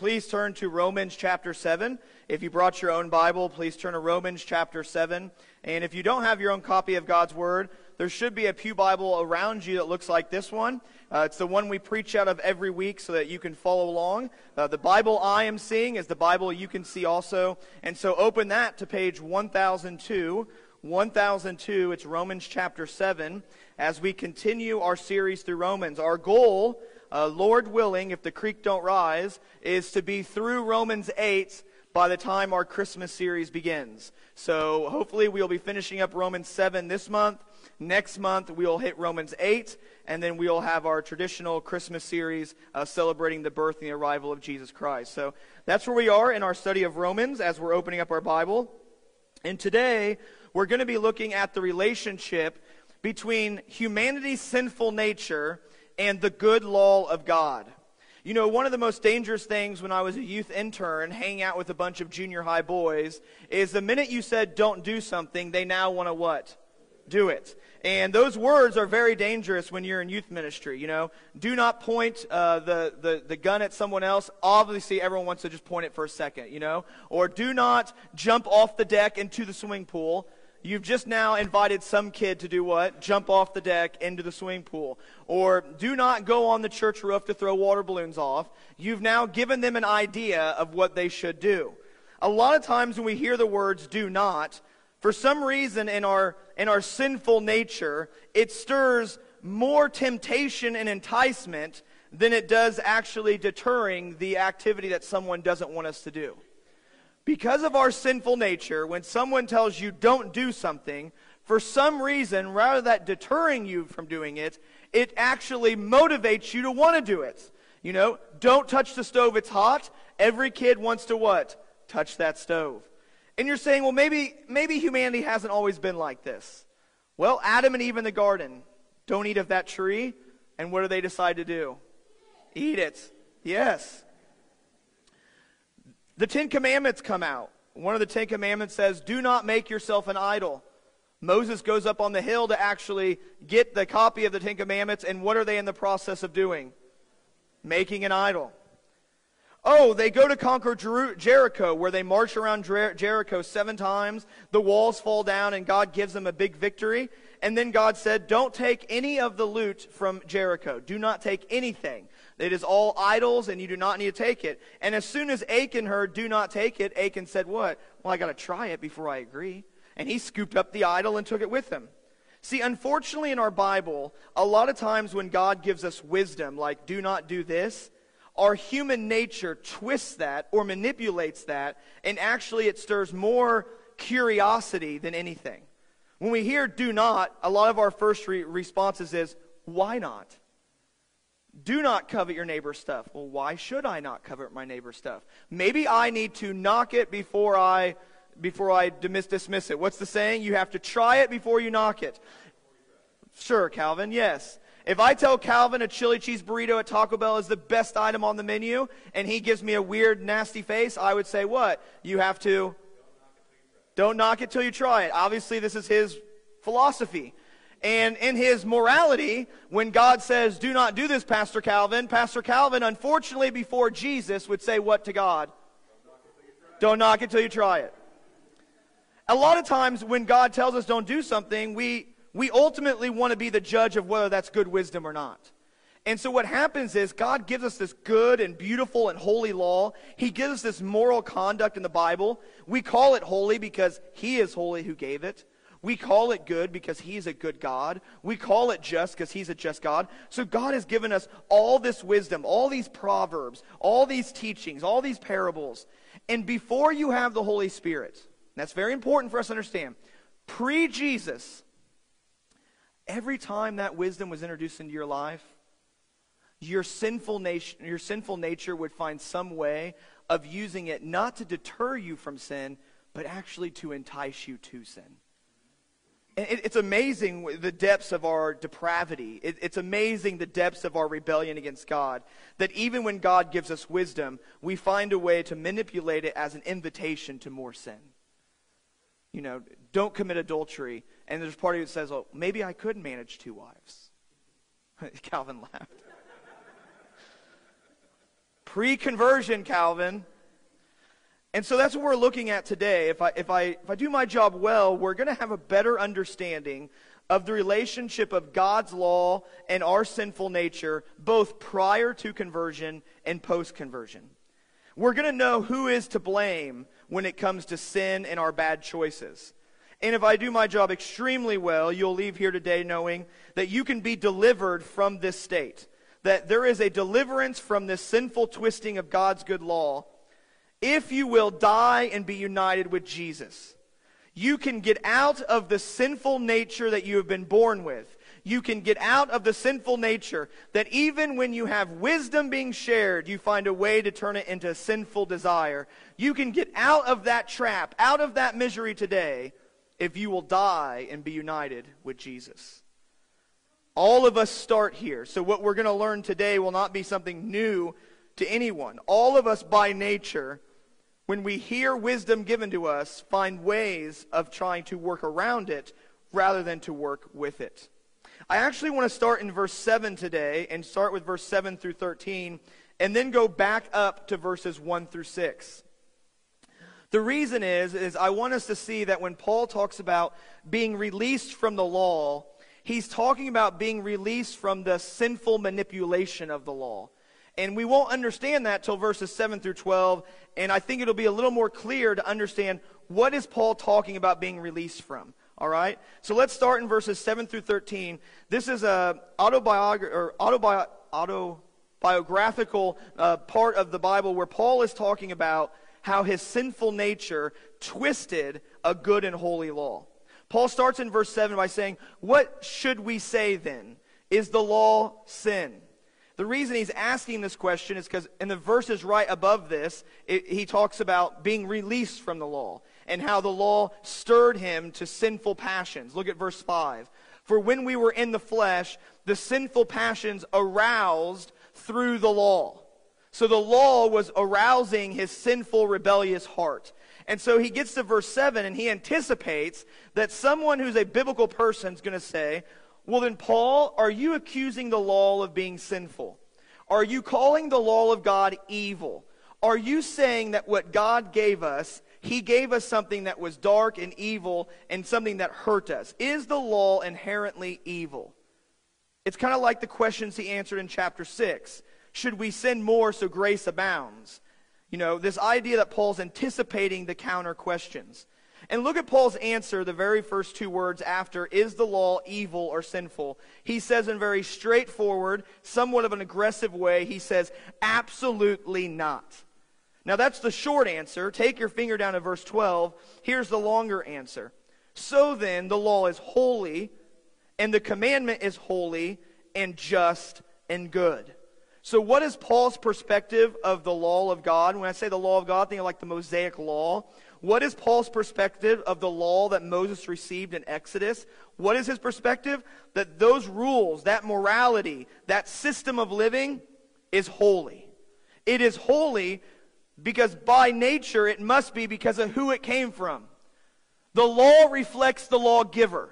Please turn to Romans chapter 7. If you brought your own Bible, please turn to Romans chapter 7. And if you don't have your own copy of God's Word, there should be a Pew Bible around you that looks like this one. Uh, it's the one we preach out of every week so that you can follow along. Uh, the Bible I am seeing is the Bible you can see also. And so open that to page 1002. 1002, it's Romans chapter 7, as we continue our series through Romans. Our goal uh, Lord willing, if the creek don't rise, is to be through Romans 8 by the time our Christmas series begins. So hopefully we'll be finishing up Romans 7 this month. Next month we'll hit Romans 8, and then we'll have our traditional Christmas series uh, celebrating the birth and the arrival of Jesus Christ. So that's where we are in our study of Romans as we're opening up our Bible. And today we're going to be looking at the relationship between humanity's sinful nature and the good law of God. You know, one of the most dangerous things when I was a youth intern, hanging out with a bunch of junior high boys, is the minute you said don't do something, they now want to what? Do it. And those words are very dangerous when you're in youth ministry. You know, do not point uh, the, the, the gun at someone else. Obviously, everyone wants to just point it for a second, you know. Or do not jump off the deck into the swimming pool. You've just now invited some kid to do what? Jump off the deck into the swimming pool. Or do not go on the church roof to throw water balloons off. You've now given them an idea of what they should do. A lot of times when we hear the words do not, for some reason in our, in our sinful nature, it stirs more temptation and enticement than it does actually deterring the activity that someone doesn't want us to do. Because of our sinful nature, when someone tells you don't do something, for some reason, rather than deterring you from doing it, it actually motivates you to want to do it. You know, don't touch the stove, it's hot. Every kid wants to what? Touch that stove. And you're saying, well, maybe, maybe humanity hasn't always been like this. Well, Adam and Eve in the garden don't eat of that tree. And what do they decide to do? Eat it. Yes. The Ten Commandments come out. One of the Ten Commandments says, Do not make yourself an idol. Moses goes up on the hill to actually get the copy of the Ten Commandments, and what are they in the process of doing? Making an idol. Oh, they go to conquer Jer- Jericho, where they march around Jer- Jericho seven times. The walls fall down, and God gives them a big victory. And then God said, Don't take any of the loot from Jericho. Do not take anything. It is all idols, and you do not need to take it. And as soon as Achan heard, do not take it, Achan said, What? Well, I got to try it before I agree. And he scooped up the idol and took it with him. See, unfortunately, in our Bible, a lot of times when God gives us wisdom, like, do not do this, our human nature twists that or manipulates that, and actually it stirs more curiosity than anything. When we hear do not, a lot of our first re- responses is, why not? Do not covet your neighbor's stuff. Well, why should I not covet my neighbor's stuff? Maybe I need to knock it before I before I dismiss, dismiss it. What's the saying? You have to try it before you knock it. Sure, Calvin, yes. If I tell Calvin a chili cheese burrito at Taco Bell is the best item on the menu and he gives me a weird, nasty face, I would say, what? You have to don't knock it till you try it. Obviously, this is his philosophy. And in his morality, when God says, do not do this, Pastor Calvin, Pastor Calvin, unfortunately, before Jesus, would say what to God? Don't knock it till you try it. A lot of times when God tells us don't do something, we, we ultimately want to be the judge of whether that's good wisdom or not. And so what happens is God gives us this good and beautiful and holy law. He gives us this moral conduct in the Bible. We call it holy because He is holy who gave it. We call it good because He's a good God. We call it just because He's a just God. So God has given us all this wisdom, all these proverbs, all these teachings, all these parables. And before you have the Holy Spirit, that's very important for us to understand, pre Jesus, every time that wisdom was introduced into your life, your sinful, your sinful nature would find some way of using it not to deter you from sin, but actually to entice you to sin. It, it's amazing the depths of our depravity. It, it's amazing the depths of our rebellion against God. That even when God gives us wisdom, we find a way to manipulate it as an invitation to more sin. You know, don't commit adultery. And there's part of you that says, oh, maybe I could manage two wives. Calvin laughed. Pre conversion, Calvin. And so that's what we're looking at today. If I, if I, if I do my job well, we're going to have a better understanding of the relationship of God's law and our sinful nature, both prior to conversion and post conversion. We're going to know who is to blame when it comes to sin and our bad choices. And if I do my job extremely well, you'll leave here today knowing that you can be delivered from this state. That there is a deliverance from this sinful twisting of God's good law if you will die and be united with Jesus. You can get out of the sinful nature that you have been born with. You can get out of the sinful nature that even when you have wisdom being shared, you find a way to turn it into a sinful desire. You can get out of that trap, out of that misery today, if you will die and be united with Jesus. All of us start here. So, what we're going to learn today will not be something new to anyone. All of us, by nature, when we hear wisdom given to us, find ways of trying to work around it rather than to work with it. I actually want to start in verse 7 today and start with verse 7 through 13 and then go back up to verses 1 through 6. The reason is is I want us to see that when Paul talks about being released from the law, he's talking about being released from the sinful manipulation of the law. And we won't understand that till verses 7 through 12. And I think it'll be a little more clear to understand what is Paul talking about being released from. All right? So let's start in verses 7 through 13. This is a autobi- autobiographical uh, part of the Bible where Paul is talking about how his sinful nature twisted a good and holy law. Paul starts in verse 7 by saying, What should we say then? Is the law sin? The reason he's asking this question is because in the verses right above this, it, he talks about being released from the law and how the law stirred him to sinful passions. Look at verse 5. For when we were in the flesh, the sinful passions aroused through the law. So the law was arousing his sinful, rebellious heart. And so he gets to verse 7 and he anticipates that someone who's a biblical person is going to say, well, then, Paul, are you accusing the law of being sinful? Are you calling the law of God evil? Are you saying that what God gave us, He gave us something that was dark and evil and something that hurt us? Is the law inherently evil? It's kind of like the questions he answered in chapter 6. Should we sin more so grace abounds? You know, this idea that Paul's anticipating the counter questions. And look at Paul's answer, the very first two words after, is the law evil or sinful? He says in very straightforward, somewhat of an aggressive way, he says, absolutely not. Now that's the short answer. Take your finger down to verse 12. Here's the longer answer. So then, the law is holy, and the commandment is holy, and just, and good. So, what is Paul's perspective of the law of God? When I say the law of God, think of like the Mosaic law. What is Paul's perspective of the law that Moses received in Exodus? What is his perspective? That those rules, that morality, that system of living is holy. It is holy because by nature it must be because of who it came from. The law reflects the lawgiver.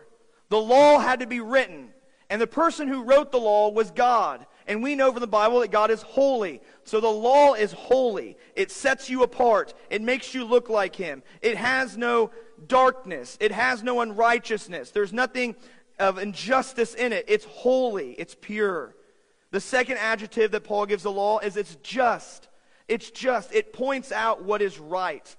The law had to be written, and the person who wrote the law was God. And we know from the Bible that God is holy. So the law is holy. It sets you apart. It makes you look like Him. It has no darkness. It has no unrighteousness. There's nothing of injustice in it. It's holy. It's pure. The second adjective that Paul gives the law is it's just. It's just. It points out what is right.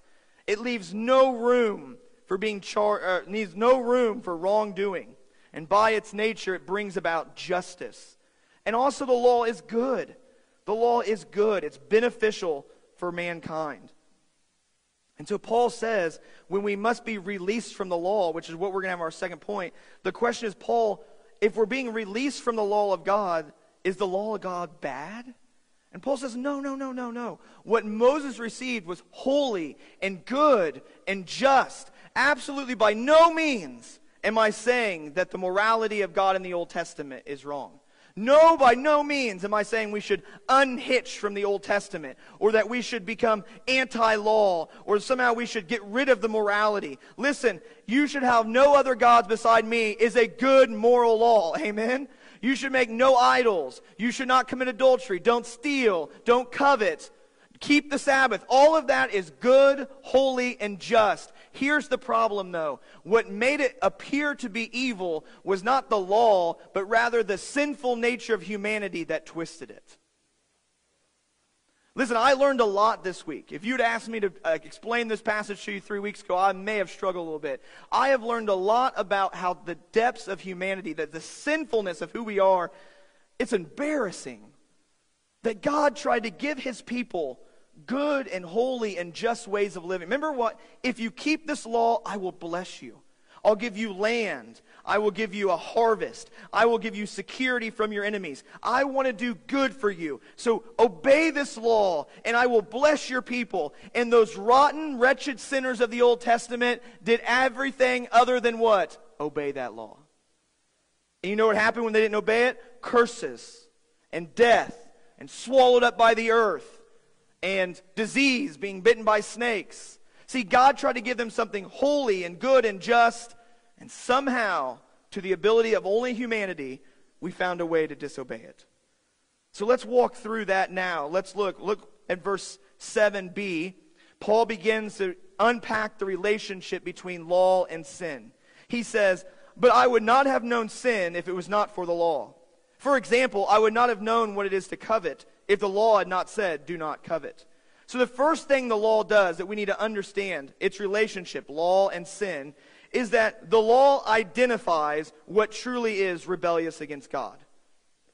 It leaves no room for being charged, uh, needs no room for wrongdoing. And by its nature, it brings about justice. And also, the law is good. The law is good, it's beneficial for mankind. And so Paul says, when we must be released from the law, which is what we're going to have our second point, the question is, Paul, if we're being released from the law of God, is the law of God bad? And Paul says, no, no, no, no, no. What Moses received was holy and good and just. Absolutely, by no means am I saying that the morality of God in the Old Testament is wrong. No, by no means am I saying we should unhitch from the Old Testament or that we should become anti law or somehow we should get rid of the morality. Listen, you should have no other gods beside me is a good moral law. Amen? You should make no idols. You should not commit adultery. Don't steal. Don't covet. Keep the Sabbath. All of that is good, holy, and just. Here's the problem, though. What made it appear to be evil was not the law, but rather the sinful nature of humanity that twisted it. Listen, I learned a lot this week. If you'd asked me to uh, explain this passage to you three weeks ago, I may have struggled a little bit. I have learned a lot about how the depths of humanity, that the sinfulness of who we are, it's embarrassing that God tried to give his people good and holy and just ways of living. Remember what? If you keep this law, I will bless you. I'll give you land. I will give you a harvest. I will give you security from your enemies. I want to do good for you. So obey this law, and I will bless your people. And those rotten, wretched sinners of the Old Testament did everything other than what? Obey that law. And you know what happened when they didn't obey it? Curses and death and swallowed up by the earth and disease, being bitten by snakes. See, God tried to give them something holy and good and just, and somehow, to the ability of only humanity, we found a way to disobey it. So let's walk through that now. Let's look. Look at verse 7b. Paul begins to unpack the relationship between law and sin. He says, But I would not have known sin if it was not for the law. For example, I would not have known what it is to covet if the law had not said, do not covet. So the first thing the law does that we need to understand, its relationship, law and sin, is that the law identifies what truly is rebellious against God.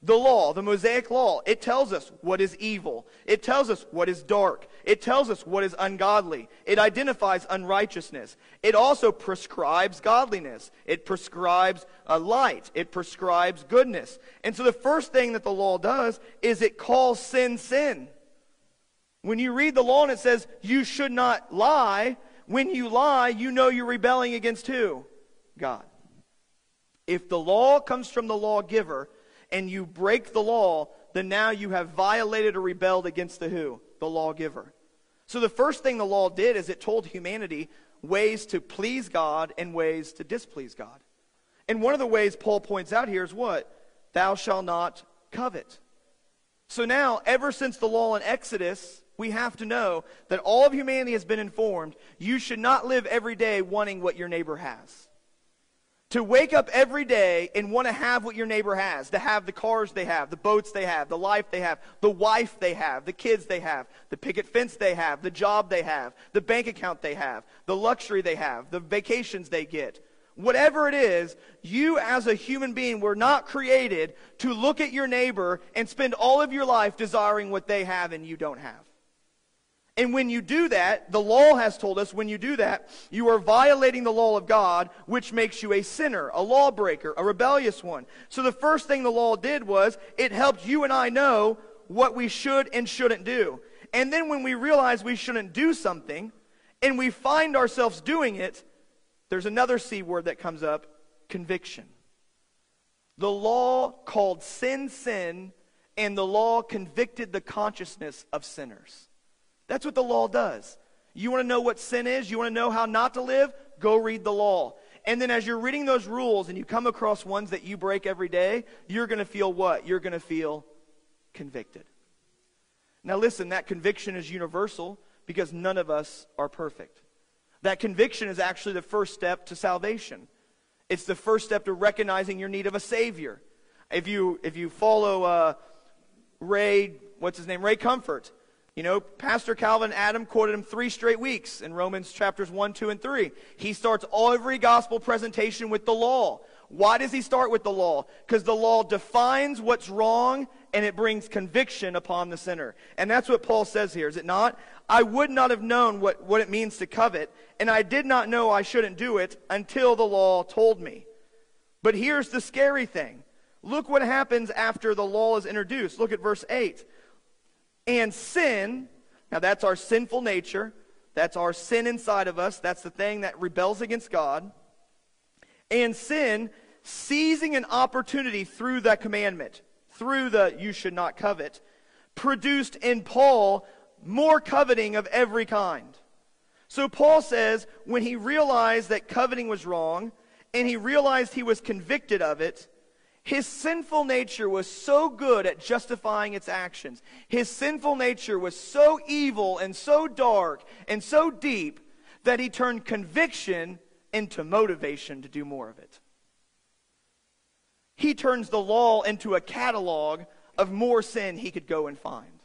The law, the Mosaic law, it tells us what is evil. It tells us what is dark. It tells us what is ungodly. It identifies unrighteousness. It also prescribes godliness. It prescribes a light. It prescribes goodness. And so the first thing that the law does is it calls sin sin. When you read the law and it says you should not lie, when you lie, you know you're rebelling against who? God. If the law comes from the lawgiver, and you break the law, then now you have violated or rebelled against the who? The lawgiver. So the first thing the law did is it told humanity ways to please God and ways to displease God. And one of the ways Paul points out here is what? Thou shalt not covet. So now, ever since the law in Exodus, we have to know that all of humanity has been informed you should not live every day wanting what your neighbor has. To wake up every day and want to have what your neighbor has, to have the cars they have, the boats they have, the life they have, the wife they have, the kids they have, the picket fence they have, the job they have, the bank account they have, the luxury they have, the vacations they get. Whatever it is, you as a human being were not created to look at your neighbor and spend all of your life desiring what they have and you don't have. And when you do that, the law has told us when you do that, you are violating the law of God, which makes you a sinner, a lawbreaker, a rebellious one. So the first thing the law did was it helped you and I know what we should and shouldn't do. And then when we realize we shouldn't do something and we find ourselves doing it, there's another C word that comes up conviction. The law called sin sin, and the law convicted the consciousness of sinners. That's what the law does. You want to know what sin is? You want to know how not to live? Go read the law. And then as you're reading those rules and you come across ones that you break every day, you're going to feel what? You're going to feel convicted. Now, listen, that conviction is universal because none of us are perfect. That conviction is actually the first step to salvation. It's the first step to recognizing your need of a Savior. If you, if you follow uh, Ray, what's his name? Ray Comfort, you know, Pastor Calvin Adam quoted him three straight weeks in Romans chapters 1, 2, and 3. He starts every gospel presentation with the law. Why does he start with the law? Because the law defines what's wrong and it brings conviction upon the sinner. And that's what Paul says here, is it not? I would not have known what, what it means to covet, and I did not know I shouldn't do it until the law told me. But here's the scary thing. Look what happens after the law is introduced. Look at verse 8. And sin, now that's our sinful nature. That's our sin inside of us. That's the thing that rebels against God. And sin, seizing an opportunity through that commandment, through the you should not covet, produced in Paul more coveting of every kind. So Paul says when he realized that coveting was wrong and he realized he was convicted of it, His sinful nature was so good at justifying its actions. His sinful nature was so evil and so dark and so deep that he turned conviction into motivation to do more of it. He turns the law into a catalog of more sin he could go and find.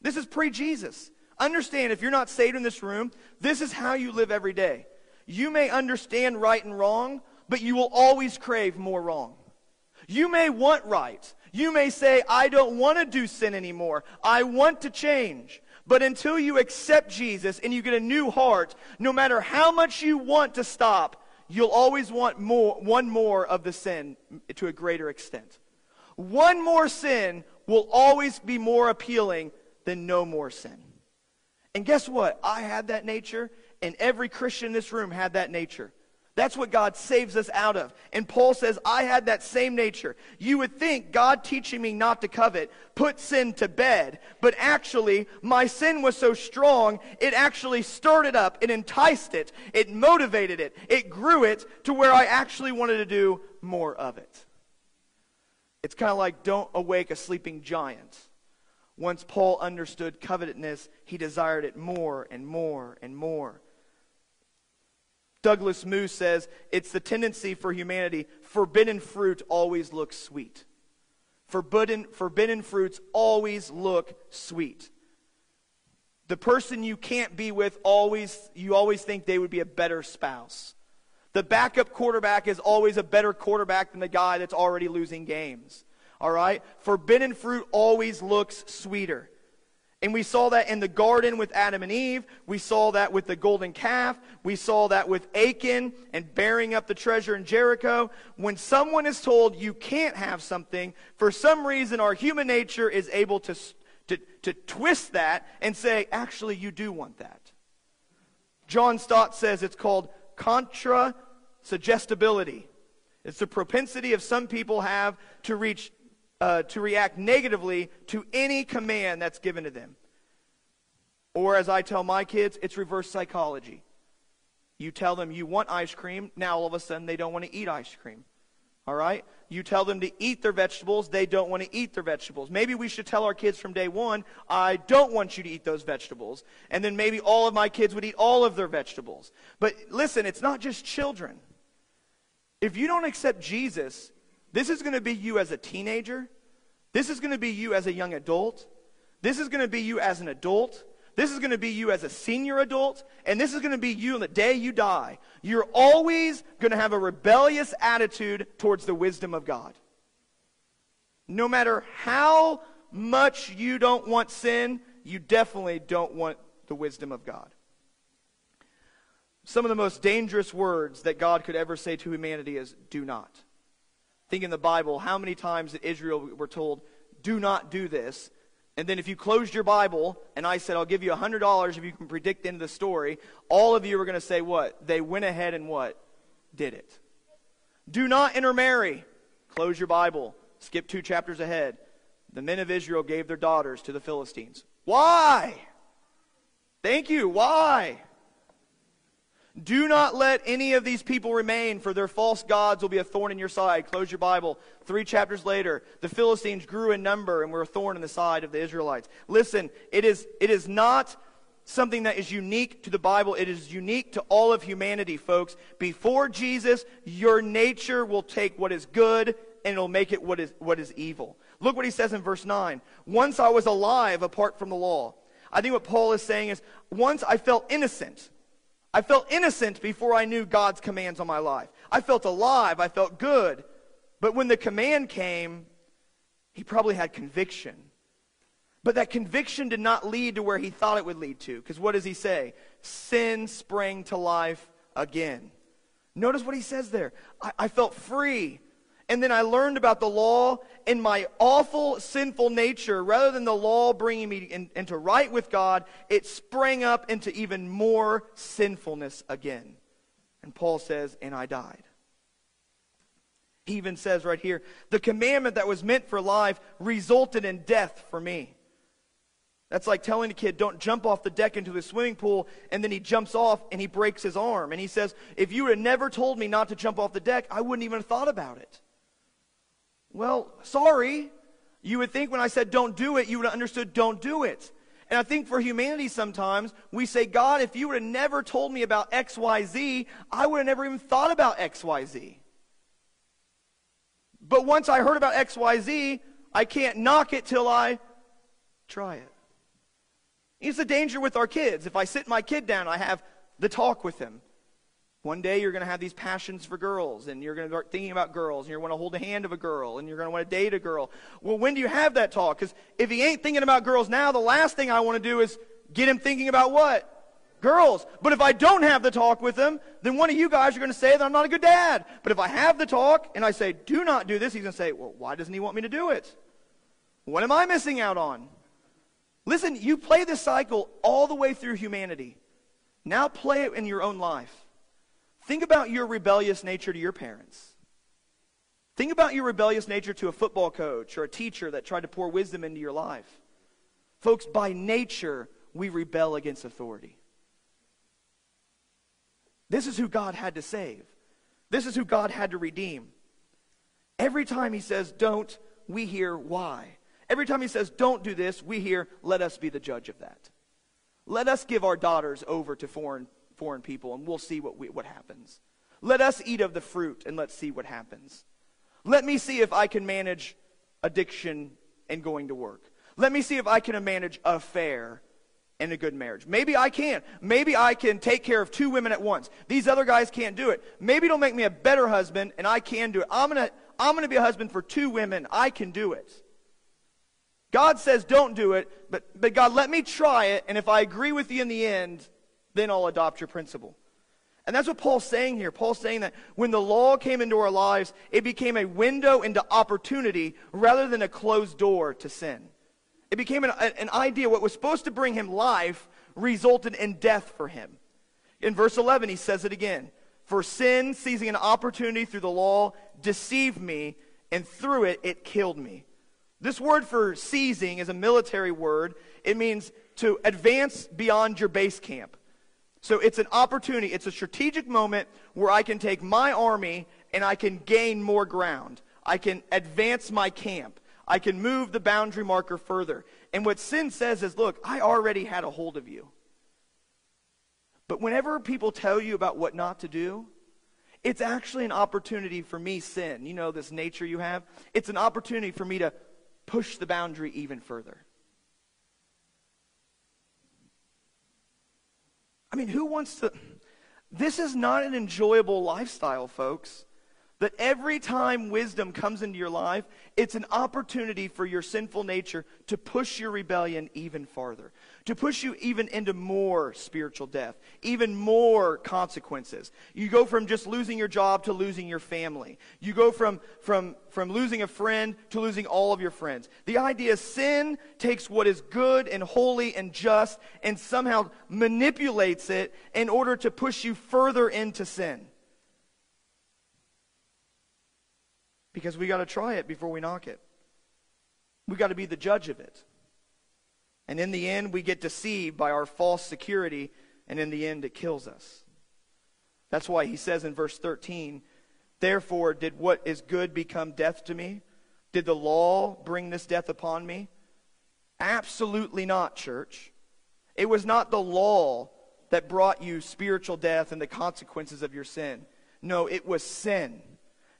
This is pre Jesus. Understand, if you're not saved in this room, this is how you live every day. You may understand right and wrong, but you will always crave more wrong. You may want right. You may say, I don't want to do sin anymore. I want to change. But until you accept Jesus and you get a new heart, no matter how much you want to stop, you'll always want more, one more of the sin to a greater extent. One more sin will always be more appealing than no more sin. And guess what? I had that nature, and every Christian in this room had that nature. That's what God saves us out of. And Paul says, I had that same nature. You would think God teaching me not to covet put sin to bed, but actually, my sin was so strong, it actually stirred it up, it enticed it, it motivated it, it grew it to where I actually wanted to do more of it. It's kind of like don't awake a sleeping giant. Once Paul understood covetousness, he desired it more and more and more. Douglas Moo says it's the tendency for humanity. Forbidden fruit always looks sweet. Forbidden, forbidden fruits always look sweet. The person you can't be with always, you always think they would be a better spouse. The backup quarterback is always a better quarterback than the guy that's already losing games. All right? Forbidden fruit always looks sweeter. And we saw that in the garden with Adam and Eve. We saw that with the golden calf. We saw that with Achan and bearing up the treasure in Jericho. When someone is told you can't have something, for some reason our human nature is able to, to, to twist that and say, actually, you do want that. John Stott says it's called contra suggestibility. It's the propensity of some people have to reach uh, to react negatively to any command that's given to them. Or, as I tell my kids, it's reverse psychology. You tell them you want ice cream, now all of a sudden they don't want to eat ice cream. All right? You tell them to eat their vegetables, they don't want to eat their vegetables. Maybe we should tell our kids from day one, I don't want you to eat those vegetables. And then maybe all of my kids would eat all of their vegetables. But listen, it's not just children. If you don't accept Jesus, this is going to be you as a teenager. This is going to be you as a young adult. This is going to be you as an adult. This is going to be you as a senior adult. And this is going to be you on the day you die. You're always going to have a rebellious attitude towards the wisdom of God. No matter how much you don't want sin, you definitely don't want the wisdom of God. Some of the most dangerous words that God could ever say to humanity is do not think in the Bible how many times that Israel were told, do not do this. And then if you closed your Bible and I said, I'll give you $100 if you can predict end of the story, all of you are going to say what? They went ahead and what? Did it. Do not intermarry. Close your Bible. Skip two chapters ahead. The men of Israel gave their daughters to the Philistines. Why? Thank you. Why? Do not let any of these people remain, for their false gods will be a thorn in your side. Close your Bible. Three chapters later, the Philistines grew in number and were a thorn in the side of the Israelites. Listen, it is, it is not something that is unique to the Bible. It is unique to all of humanity, folks. Before Jesus, your nature will take what is good and it'll make it what is, what is evil. Look what he says in verse 9. Once I was alive apart from the law. I think what Paul is saying is, once I felt innocent. I felt innocent before I knew God's commands on my life. I felt alive. I felt good. But when the command came, he probably had conviction. But that conviction did not lead to where he thought it would lead to. Because what does he say? Sin sprang to life again. Notice what he says there. I, I felt free. And then I learned about the law and my awful sinful nature. Rather than the law bringing me in, into right with God, it sprang up into even more sinfulness again. And Paul says, and I died. He even says right here, the commandment that was meant for life resulted in death for me. That's like telling a kid, don't jump off the deck into the swimming pool, and then he jumps off and he breaks his arm. And he says, if you had never told me not to jump off the deck, I wouldn't even have thought about it. Well, sorry. You would think when I said don't do it, you would have understood don't do it. And I think for humanity sometimes, we say, God, if you would have never told me about XYZ, I would have never even thought about XYZ. But once I heard about XYZ, I can't knock it till I try it. It's the danger with our kids. If I sit my kid down, I have the talk with him. One day you're going to have these passions for girls, and you're going to start thinking about girls, and you're going to hold the hand of a girl, and you're going to want to date a girl. Well, when do you have that talk? Because if he ain't thinking about girls now, the last thing I want to do is get him thinking about what? Girls. But if I don't have the talk with him, then one of you guys are going to say that I'm not a good dad. But if I have the talk and I say, do not do this, he's going to say, well, why doesn't he want me to do it? What am I missing out on? Listen, you play this cycle all the way through humanity. Now play it in your own life. Think about your rebellious nature to your parents. Think about your rebellious nature to a football coach or a teacher that tried to pour wisdom into your life. Folks, by nature, we rebel against authority. This is who God had to save. This is who God had to redeem. Every time he says, don't, we hear why. Every time he says, don't do this, we hear, let us be the judge of that. Let us give our daughters over to foreign foreign people, and we'll see what, we, what happens. Let us eat of the fruit, and let's see what happens. Let me see if I can manage addiction and going to work. Let me see if I can manage affair and a good marriage. Maybe I can. Maybe I can take care of two women at once. These other guys can't do it. Maybe it'll make me a better husband, and I can do it. I'm gonna, I'm gonna be a husband for two women. I can do it. God says don't do it, but, but God, let me try it, and if I agree with you in the end, then I'll adopt your principle. And that's what Paul's saying here. Paul's saying that when the law came into our lives, it became a window into opportunity rather than a closed door to sin. It became an, an idea. What was supposed to bring him life resulted in death for him. In verse 11, he says it again. For sin, seizing an opportunity through the law, deceived me, and through it, it killed me. This word for seizing is a military word. It means to advance beyond your base camp. So it's an opportunity, it's a strategic moment where I can take my army and I can gain more ground. I can advance my camp. I can move the boundary marker further. And what sin says is, look, I already had a hold of you. But whenever people tell you about what not to do, it's actually an opportunity for me, sin. You know, this nature you have. It's an opportunity for me to push the boundary even further. I mean, who wants to? This is not an enjoyable lifestyle, folks. That every time wisdom comes into your life, it's an opportunity for your sinful nature to push your rebellion even farther, to push you even into more spiritual death, even more consequences. You go from just losing your job to losing your family. You go from, from, from losing a friend to losing all of your friends. The idea is sin takes what is good and holy and just and somehow manipulates it in order to push you further into sin. because we got to try it before we knock it. We got to be the judge of it. And in the end, we get deceived by our false security, and in the end, it kills us. That's why he says in verse 13, Therefore, did what is good become death to me? Did the law bring this death upon me? Absolutely not, church. It was not the law that brought you spiritual death and the consequences of your sin. No, it was sin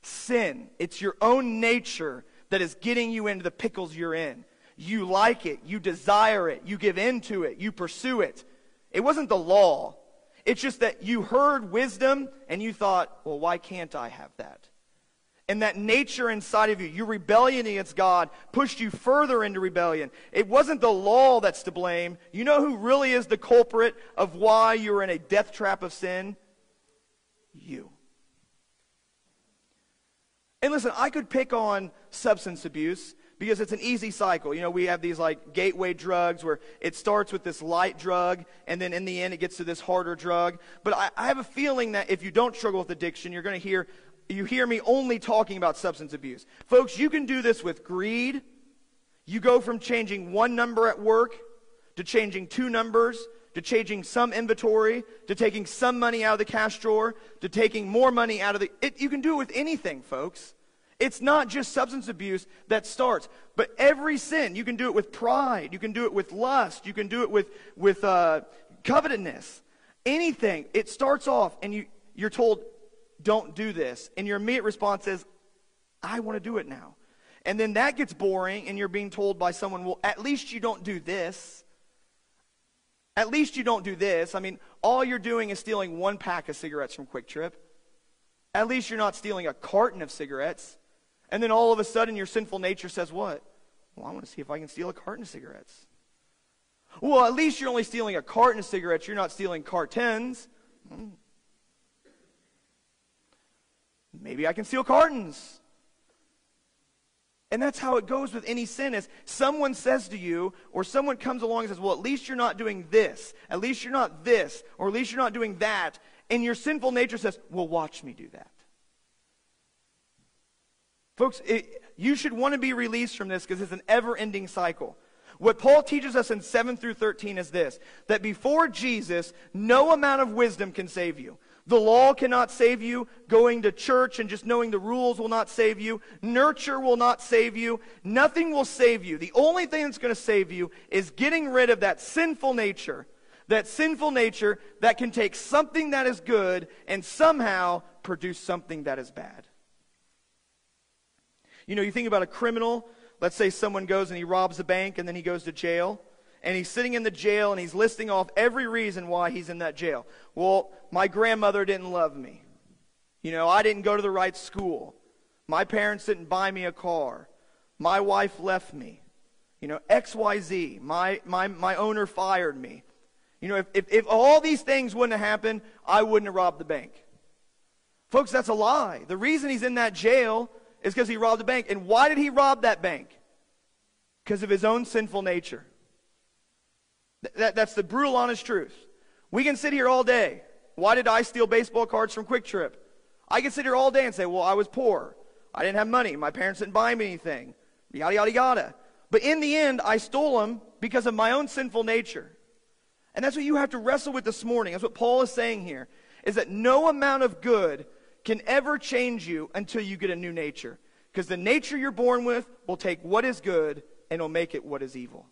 sin. It's your own nature that is getting you into the pickles you're in. You like it, you desire it, you give in to it, you pursue it. It wasn't the law. It's just that you heard wisdom and you thought, well, why can't I have that? And that nature inside of you, your rebellion against God, pushed you further into rebellion. It wasn't the law that's to blame. You know who really is the culprit of why you're in a death trap of sin? You. And listen, I could pick on substance abuse because it's an easy cycle. You know, we have these like gateway drugs where it starts with this light drug and then in the end it gets to this harder drug. But I, I have a feeling that if you don't struggle with addiction, you're going to hear you hear me only talking about substance abuse. Folks, you can do this with greed. You go from changing one number at work to changing two numbers to changing some inventory, to taking some money out of the cash drawer, to taking more money out of the. It, you can do it with anything, folks. It's not just substance abuse that starts, but every sin. You can do it with pride. You can do it with lust. You can do it with, with uh, covetousness. Anything. It starts off and you, you're told, don't do this. And your immediate response is, I want to do it now. And then that gets boring and you're being told by someone, well, at least you don't do this. At least you don't do this. I mean, all you're doing is stealing one pack of cigarettes from QuikTrip. At least you're not stealing a carton of cigarettes. And then all of a sudden, your sinful nature says, What? Well, I want to see if I can steal a carton of cigarettes. Well, at least you're only stealing a carton of cigarettes. You're not stealing cartons. Hmm. Maybe I can steal cartons. And that's how it goes with any sin is someone says to you or someone comes along and says, "Well, at least you're not doing this. At least you're not this, or at least you're not doing that." And your sinful nature says, "Well, watch me do that." Folks, it, you should want to be released from this because it's an ever-ending cycle. What Paul teaches us in 7 through 13 is this that before Jesus, no amount of wisdom can save you. The law cannot save you. Going to church and just knowing the rules will not save you. Nurture will not save you. Nothing will save you. The only thing that's going to save you is getting rid of that sinful nature. That sinful nature that can take something that is good and somehow produce something that is bad. You know, you think about a criminal. Let's say someone goes and he robs a bank and then he goes to jail and he's sitting in the jail and he's listing off every reason why he's in that jail. Well, my grandmother didn't love me. You know, I didn't go to the right school. My parents didn't buy me a car. My wife left me. You know, XYZ. My, my, my owner fired me. You know, if, if, if all these things wouldn't have happened, I wouldn't have robbed the bank. Folks, that's a lie. The reason he's in that jail is because he robbed a bank. And why did he rob that bank? Because of his own sinful nature. That, that's the brutal, honest truth. We can sit here all day. Why did I steal baseball cards from QuikTrip? I can sit here all day and say, well, I was poor. I didn't have money. My parents didn't buy me anything. Yada, yada, yada. But in the end, I stole them because of my own sinful nature. And that's what you have to wrestle with this morning. That's what Paul is saying here, is that no amount of good can ever change you until you get a new nature. Because the nature you're born with will take what is good and will make it what is evil.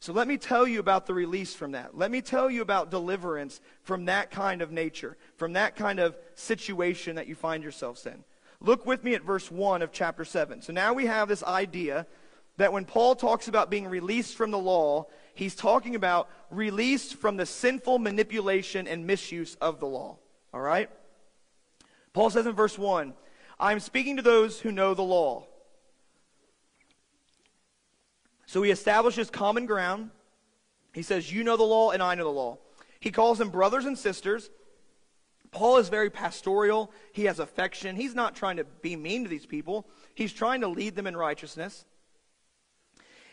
So let me tell you about the release from that. Let me tell you about deliverance from that kind of nature, from that kind of situation that you find yourselves in. Look with me at verse 1 of chapter 7. So now we have this idea that when Paul talks about being released from the law, he's talking about released from the sinful manipulation and misuse of the law. All right? Paul says in verse 1 I'm speaking to those who know the law so he establishes common ground. He says, You know the law, and I know the law. He calls them brothers and sisters. Paul is very pastoral. He has affection. He's not trying to be mean to these people, he's trying to lead them in righteousness.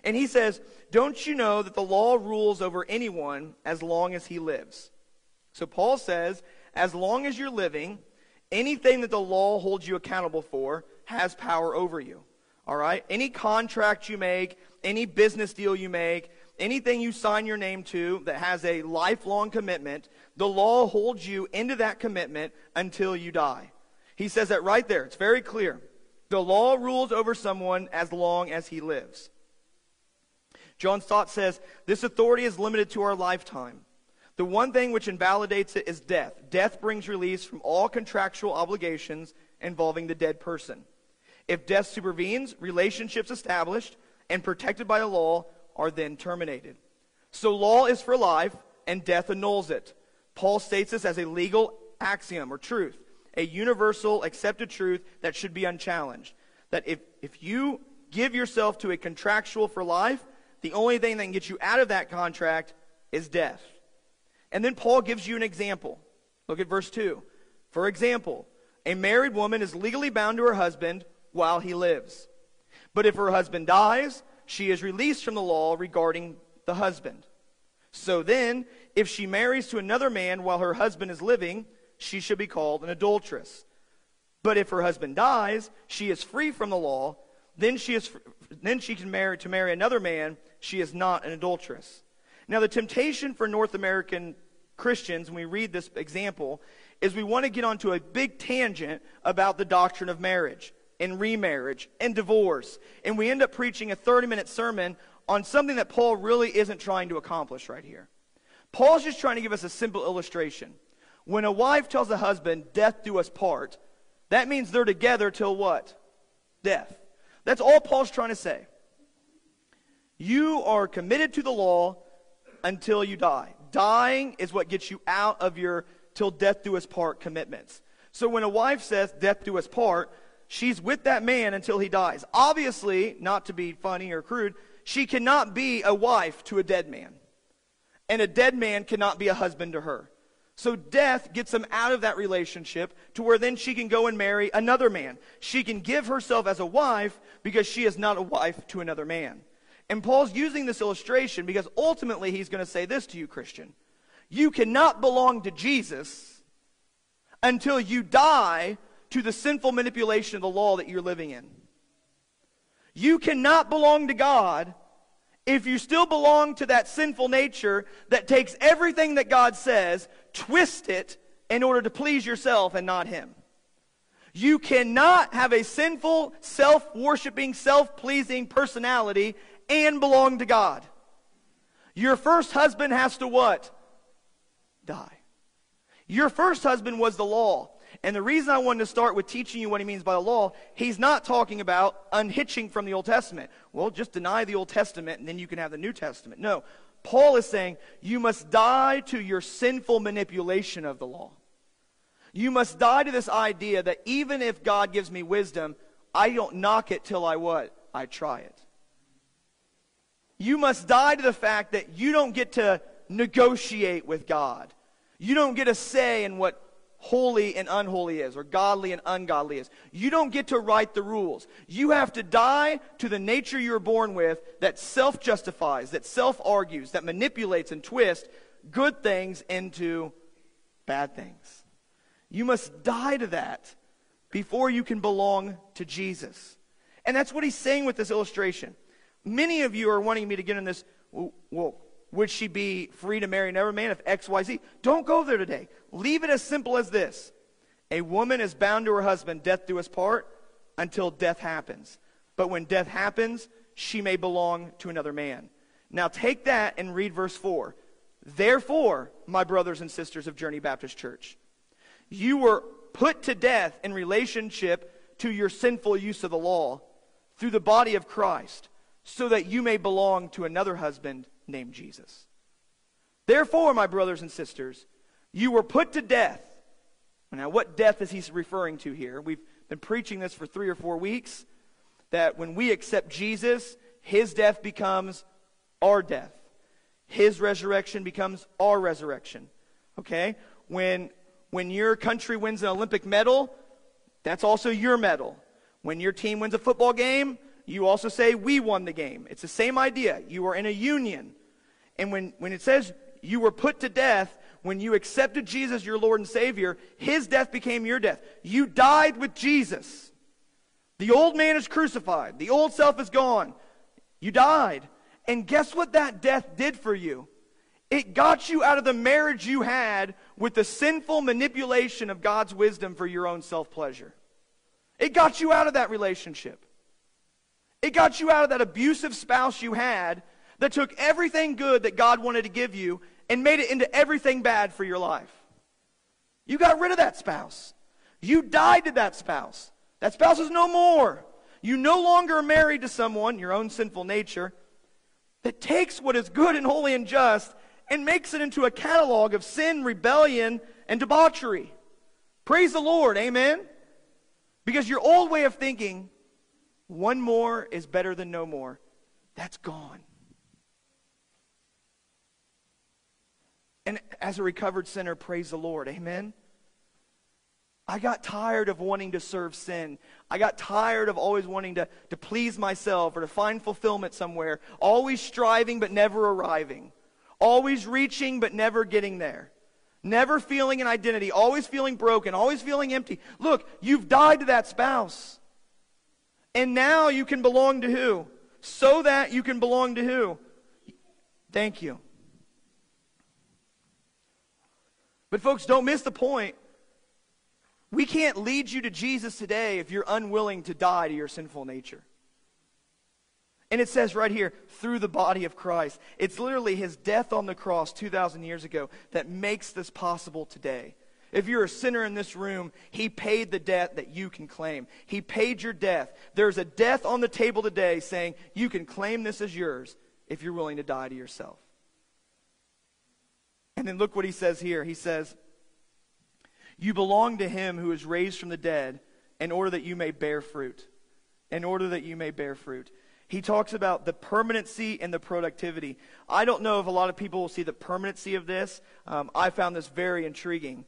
And he says, Don't you know that the law rules over anyone as long as he lives? So Paul says, As long as you're living, anything that the law holds you accountable for has power over you. All right? Any contract you make, any business deal you make, anything you sign your name to that has a lifelong commitment, the law holds you into that commitment until you die. He says that right there. It's very clear. The law rules over someone as long as he lives. John Stott says, This authority is limited to our lifetime. The one thing which invalidates it is death. Death brings release from all contractual obligations involving the dead person. If death supervenes, relationships established, and protected by the law are then terminated. So law is for life, and death annuls it. Paul states this as a legal axiom or truth, a universal accepted truth that should be unchallenged. That if, if you give yourself to a contractual for life, the only thing that can get you out of that contract is death. And then Paul gives you an example. Look at verse 2. For example, a married woman is legally bound to her husband while he lives. But if her husband dies, she is released from the law regarding the husband. So then, if she marries to another man while her husband is living, she should be called an adulteress. But if her husband dies, she is free from the law. Then she is then she can marry to marry another man. She is not an adulteress. Now, the temptation for North American Christians, when we read this example, is we want to get onto a big tangent about the doctrine of marriage and remarriage and divorce. And we end up preaching a 30 minute sermon on something that Paul really isn't trying to accomplish right here. Paul's just trying to give us a simple illustration. When a wife tells a husband, death do us part, that means they're together till what? Death. That's all Paul's trying to say. You are committed to the law until you die. Dying is what gets you out of your till death do us part commitments. So when a wife says death do us part, she's with that man until he dies. Obviously, not to be funny or crude, she cannot be a wife to a dead man. And a dead man cannot be a husband to her. So death gets them out of that relationship to where then she can go and marry another man. She can give herself as a wife because she is not a wife to another man. And Paul's using this illustration because ultimately he's going to say this to you, Christian. You cannot belong to Jesus until you die to the sinful manipulation of the law that you're living in. You cannot belong to God if you still belong to that sinful nature that takes everything that God says, twist it in order to please yourself and not Him. You cannot have a sinful, self worshiping, self pleasing personality and belong to God. Your first husband has to what? Die. Your first husband was the law. And the reason I wanted to start with teaching you what he means by the law, he's not talking about unhitching from the Old Testament. Well, just deny the Old Testament and then you can have the New Testament. No. Paul is saying you must die to your sinful manipulation of the law. You must die to this idea that even if God gives me wisdom, I don't knock it till I what? I try it. You must die to the fact that you don't get to negotiate with God. You don't get a say in what holy and unholy is, or godly and ungodly is. You don't get to write the rules. You have to die to the nature you were born with that self justifies, that self argues, that manipulates and twists good things into bad things. You must die to that before you can belong to Jesus. And that's what he's saying with this illustration. Many of you are wanting me to get in this, well, would she be free to marry another man if X, Y, Z? Don't go there today. Leave it as simple as this A woman is bound to her husband, death do us part, until death happens. But when death happens, she may belong to another man. Now take that and read verse 4. Therefore, my brothers and sisters of Journey Baptist Church, you were put to death in relationship to your sinful use of the law through the body of Christ, so that you may belong to another husband named Jesus. Therefore, my brothers and sisters, you were put to death. Now, what death is he referring to here? We've been preaching this for three or four weeks that when we accept Jesus, his death becomes our death. His resurrection becomes our resurrection. Okay? When, when your country wins an Olympic medal, that's also your medal. When your team wins a football game, you also say, We won the game. It's the same idea. You are in a union. And when, when it says you were put to death, when you accepted Jesus, your Lord and Savior, his death became your death. You died with Jesus. The old man is crucified, the old self is gone. You died. And guess what that death did for you? It got you out of the marriage you had with the sinful manipulation of God's wisdom for your own self pleasure. It got you out of that relationship. It got you out of that abusive spouse you had that took everything good that God wanted to give you and made it into everything bad for your life. You got rid of that spouse. You died to that spouse. That spouse is no more. You no longer are married to someone, your own sinful nature, that takes what is good and holy and just and makes it into a catalog of sin, rebellion, and debauchery. Praise the Lord. Amen. Because your old way of thinking, one more is better than no more, that's gone. And as a recovered sinner, praise the Lord. Amen. I got tired of wanting to serve sin. I got tired of always wanting to, to please myself or to find fulfillment somewhere. Always striving but never arriving. Always reaching but never getting there. Never feeling an identity. Always feeling broken. Always feeling empty. Look, you've died to that spouse. And now you can belong to who? So that you can belong to who? Thank you. But, folks, don't miss the point. We can't lead you to Jesus today if you're unwilling to die to your sinful nature. And it says right here, through the body of Christ. It's literally his death on the cross 2,000 years ago that makes this possible today. If you're a sinner in this room, he paid the debt that you can claim. He paid your death. There's a death on the table today saying you can claim this as yours if you're willing to die to yourself. And then look what he says here. He says, You belong to him who is raised from the dead in order that you may bear fruit. In order that you may bear fruit. He talks about the permanency and the productivity. I don't know if a lot of people will see the permanency of this. Um, I found this very intriguing.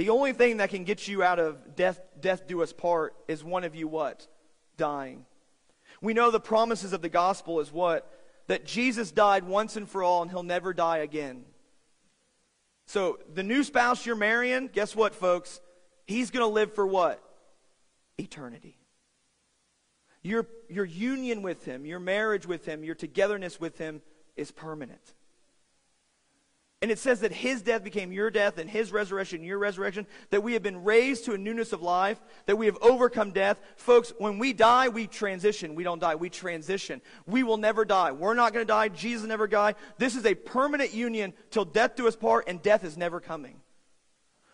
The only thing that can get you out of death, death do us part is one of you what? Dying. We know the promises of the gospel is what? That Jesus died once and for all and he'll never die again. So the new spouse you're marrying, guess what, folks? He's going to live for what? Eternity. Your, your union with him, your marriage with him, your togetherness with him is permanent. And it says that his death became your death and his resurrection your resurrection, that we have been raised to a newness of life, that we have overcome death. Folks, when we die, we transition. We don't die, we transition. We will never die. We're not going to die. Jesus never died. This is a permanent union till death do us part, and death is never coming.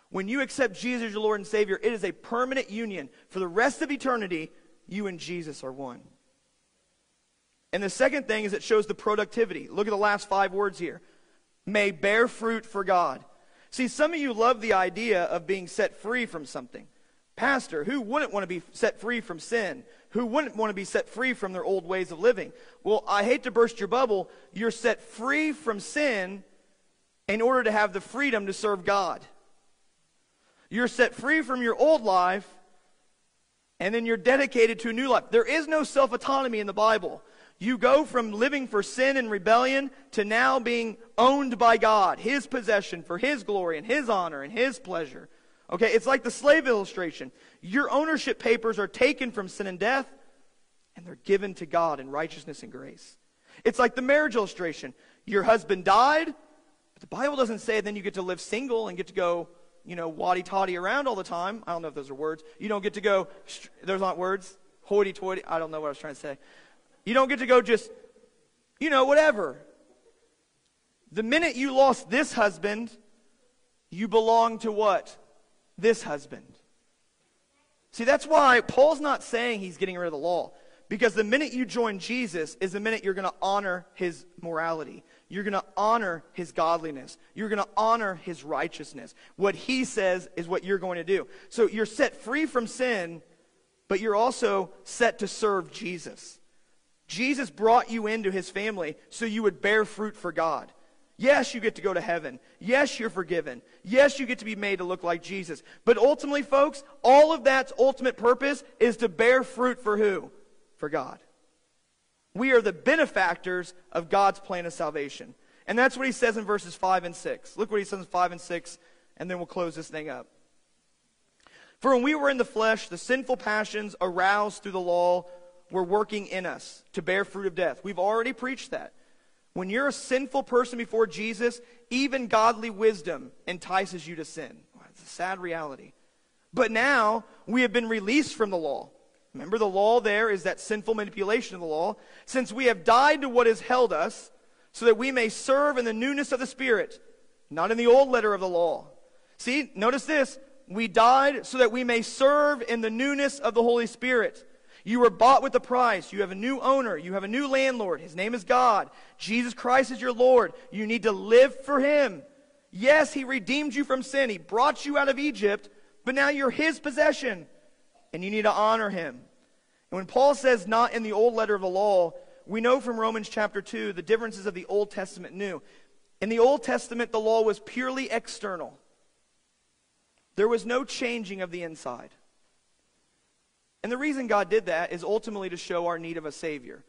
When you accept Jesus as your Lord and Savior, it is a permanent union. For the rest of eternity, you and Jesus are one. And the second thing is it shows the productivity. Look at the last five words here may bear fruit for God. See, some of you love the idea of being set free from something. Pastor, who wouldn't want to be set free from sin? Who wouldn't want to be set free from their old ways of living? Well, I hate to burst your bubble. You're set free from sin in order to have the freedom to serve God. You're set free from your old life, and then you're dedicated to a new life. There is no self autonomy in the Bible. You go from living for sin and rebellion to now being owned by God, His possession for His glory and His honor and His pleasure. Okay, it's like the slave illustration. Your ownership papers are taken from sin and death, and they're given to God in righteousness and grace. It's like the marriage illustration. Your husband died, but the Bible doesn't say then you get to live single and get to go, you know, waddy toddy around all the time. I don't know if those are words. You don't get to go, those aren't words. Hoity toity. I don't know what I was trying to say. You don't get to go just, you know, whatever. The minute you lost this husband, you belong to what? This husband. See, that's why Paul's not saying he's getting rid of the law. Because the minute you join Jesus is the minute you're going to honor his morality. You're going to honor his godliness. You're going to honor his righteousness. What he says is what you're going to do. So you're set free from sin, but you're also set to serve Jesus. Jesus brought you into his family so you would bear fruit for God. Yes, you get to go to heaven. Yes, you're forgiven. Yes, you get to be made to look like Jesus. But ultimately, folks, all of that's ultimate purpose is to bear fruit for who? For God. We are the benefactors of God's plan of salvation. And that's what he says in verses 5 and 6. Look what he says in 5 and 6, and then we'll close this thing up. For when we were in the flesh, the sinful passions aroused through the law were working in us to bear fruit of death. We've already preached that. When you're a sinful person before Jesus, even godly wisdom entices you to sin. It's a sad reality. But now we have been released from the law. Remember, the law there is that sinful manipulation of the law. Since we have died to what has held us, so that we may serve in the newness of the Spirit, not in the old letter of the law. See, notice this. We died so that we may serve in the newness of the Holy Spirit. You were bought with a price. You have a new owner. You have a new landlord. His name is God. Jesus Christ is your Lord. You need to live for Him. Yes, He redeemed you from sin. He brought you out of Egypt, but now you're His possession, and you need to honor Him. And when Paul says not in the old letter of the law, we know from Romans chapter 2 the differences of the Old Testament new. In the Old Testament, the law was purely external. There was no changing of the inside. And the reason God did that is ultimately to show our need of a Savior.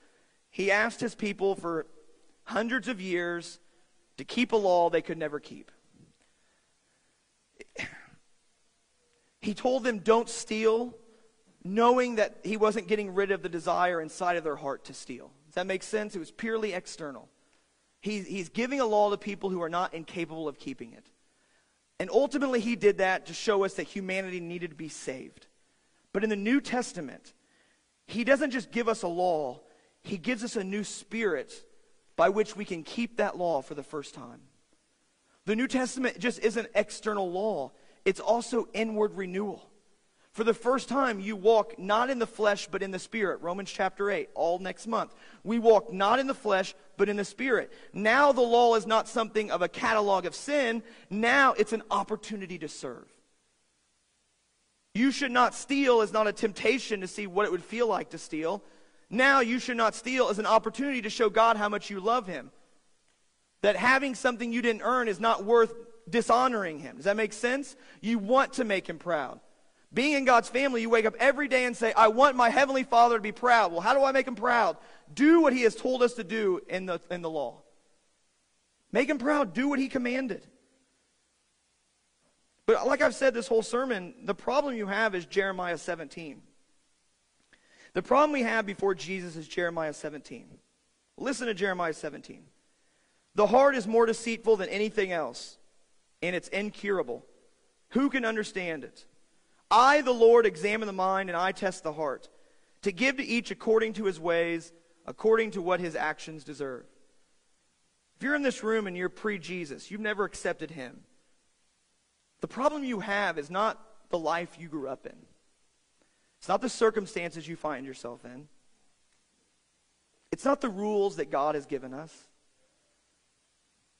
He asked his people for hundreds of years to keep a law they could never keep. He told them, don't steal, knowing that he wasn't getting rid of the desire inside of their heart to steal. Does that make sense? It was purely external. He, he's giving a law to people who are not incapable of keeping it. And ultimately, he did that to show us that humanity needed to be saved. But in the New Testament, he doesn't just give us a law, he gives us a new spirit by which we can keep that law for the first time. The New Testament just isn't external law, it's also inward renewal. For the first time, you walk not in the flesh, but in the spirit. Romans chapter 8, all next month. We walk not in the flesh, but in the spirit. Now the law is not something of a catalog of sin. Now it's an opportunity to serve. You should not steal is not a temptation to see what it would feel like to steal. Now you should not steal is an opportunity to show God how much you love him. That having something you didn't earn is not worth dishonoring him. Does that make sense? You want to make him proud. Being in God's family, you wake up every day and say, I want my Heavenly Father to be proud. Well, how do I make him proud? Do what he has told us to do in the, in the law. Make him proud. Do what he commanded. But like I've said this whole sermon, the problem you have is Jeremiah 17. The problem we have before Jesus is Jeremiah 17. Listen to Jeremiah 17. The heart is more deceitful than anything else, and it's incurable. Who can understand it? I, the Lord, examine the mind and I test the heart, to give to each according to his ways, according to what his actions deserve. If you're in this room and you're pre Jesus, you've never accepted him, the problem you have is not the life you grew up in, it's not the circumstances you find yourself in, it's not the rules that God has given us.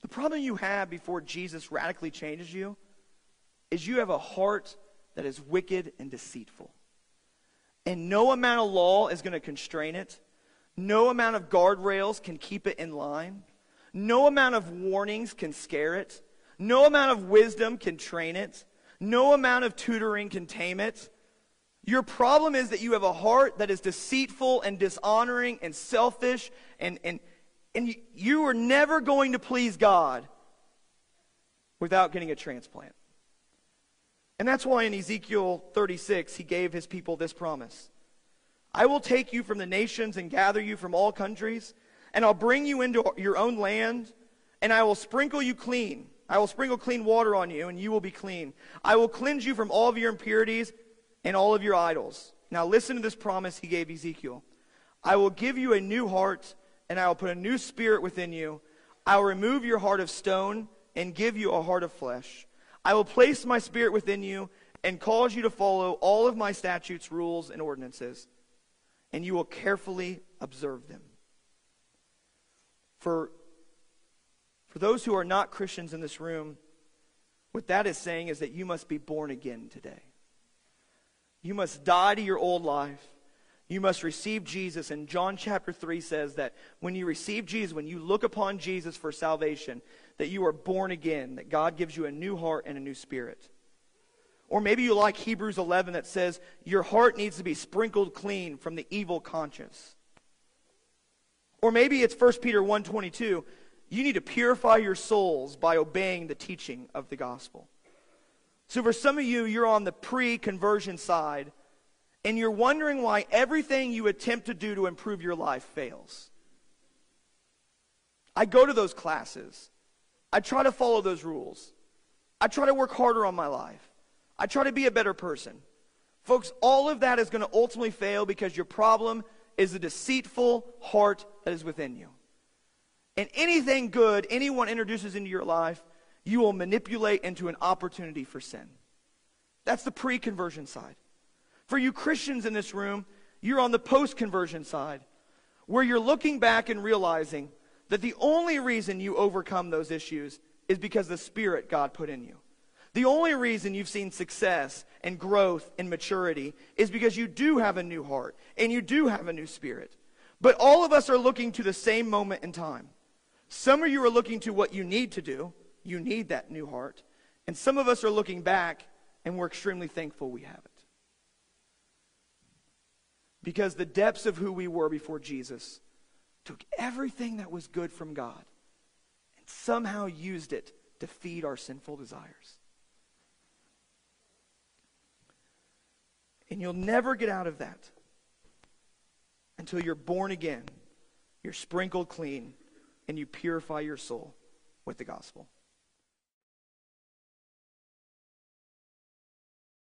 The problem you have before Jesus radically changes you is you have a heart that is wicked and deceitful. And no amount of law is going to constrain it. No amount of guardrails can keep it in line. No amount of warnings can scare it. No amount of wisdom can train it. No amount of tutoring can tame it. Your problem is that you have a heart that is deceitful and dishonoring and selfish, and, and, and you are never going to please God without getting a transplant. And that's why in Ezekiel 36, he gave his people this promise I will take you from the nations and gather you from all countries, and I'll bring you into your own land, and I will sprinkle you clean. I will sprinkle clean water on you, and you will be clean. I will cleanse you from all of your impurities and all of your idols. Now, listen to this promise he gave Ezekiel I will give you a new heart, and I will put a new spirit within you. I will remove your heart of stone and give you a heart of flesh. I will place my spirit within you and cause you to follow all of my statutes, rules, and ordinances, and you will carefully observe them. For, for those who are not Christians in this room, what that is saying is that you must be born again today. You must die to your old life. You must receive Jesus. And John chapter 3 says that when you receive Jesus, when you look upon Jesus for salvation, that you are born again, that God gives you a new heart and a new spirit. Or maybe you like Hebrews 11 that says your heart needs to be sprinkled clean from the evil conscience. Or maybe it's 1 Peter 1:22, you need to purify your souls by obeying the teaching of the gospel. So for some of you you're on the pre-conversion side and you're wondering why everything you attempt to do to improve your life fails. I go to those classes. I try to follow those rules. I try to work harder on my life. I try to be a better person. Folks, all of that is going to ultimately fail because your problem is the deceitful heart that is within you. And anything good anyone introduces into your life, you will manipulate into an opportunity for sin. That's the pre conversion side. For you Christians in this room, you're on the post conversion side, where you're looking back and realizing that the only reason you overcome those issues is because the Spirit God put in you. The only reason you've seen success and growth and maturity is because you do have a new heart and you do have a new spirit. But all of us are looking to the same moment in time. Some of you are looking to what you need to do. You need that new heart. And some of us are looking back and we're extremely thankful we have it. Because the depths of who we were before Jesus took everything that was good from God and somehow used it to feed our sinful desires. And you'll never get out of that until you're born again, you're sprinkled clean, and you purify your soul with the gospel.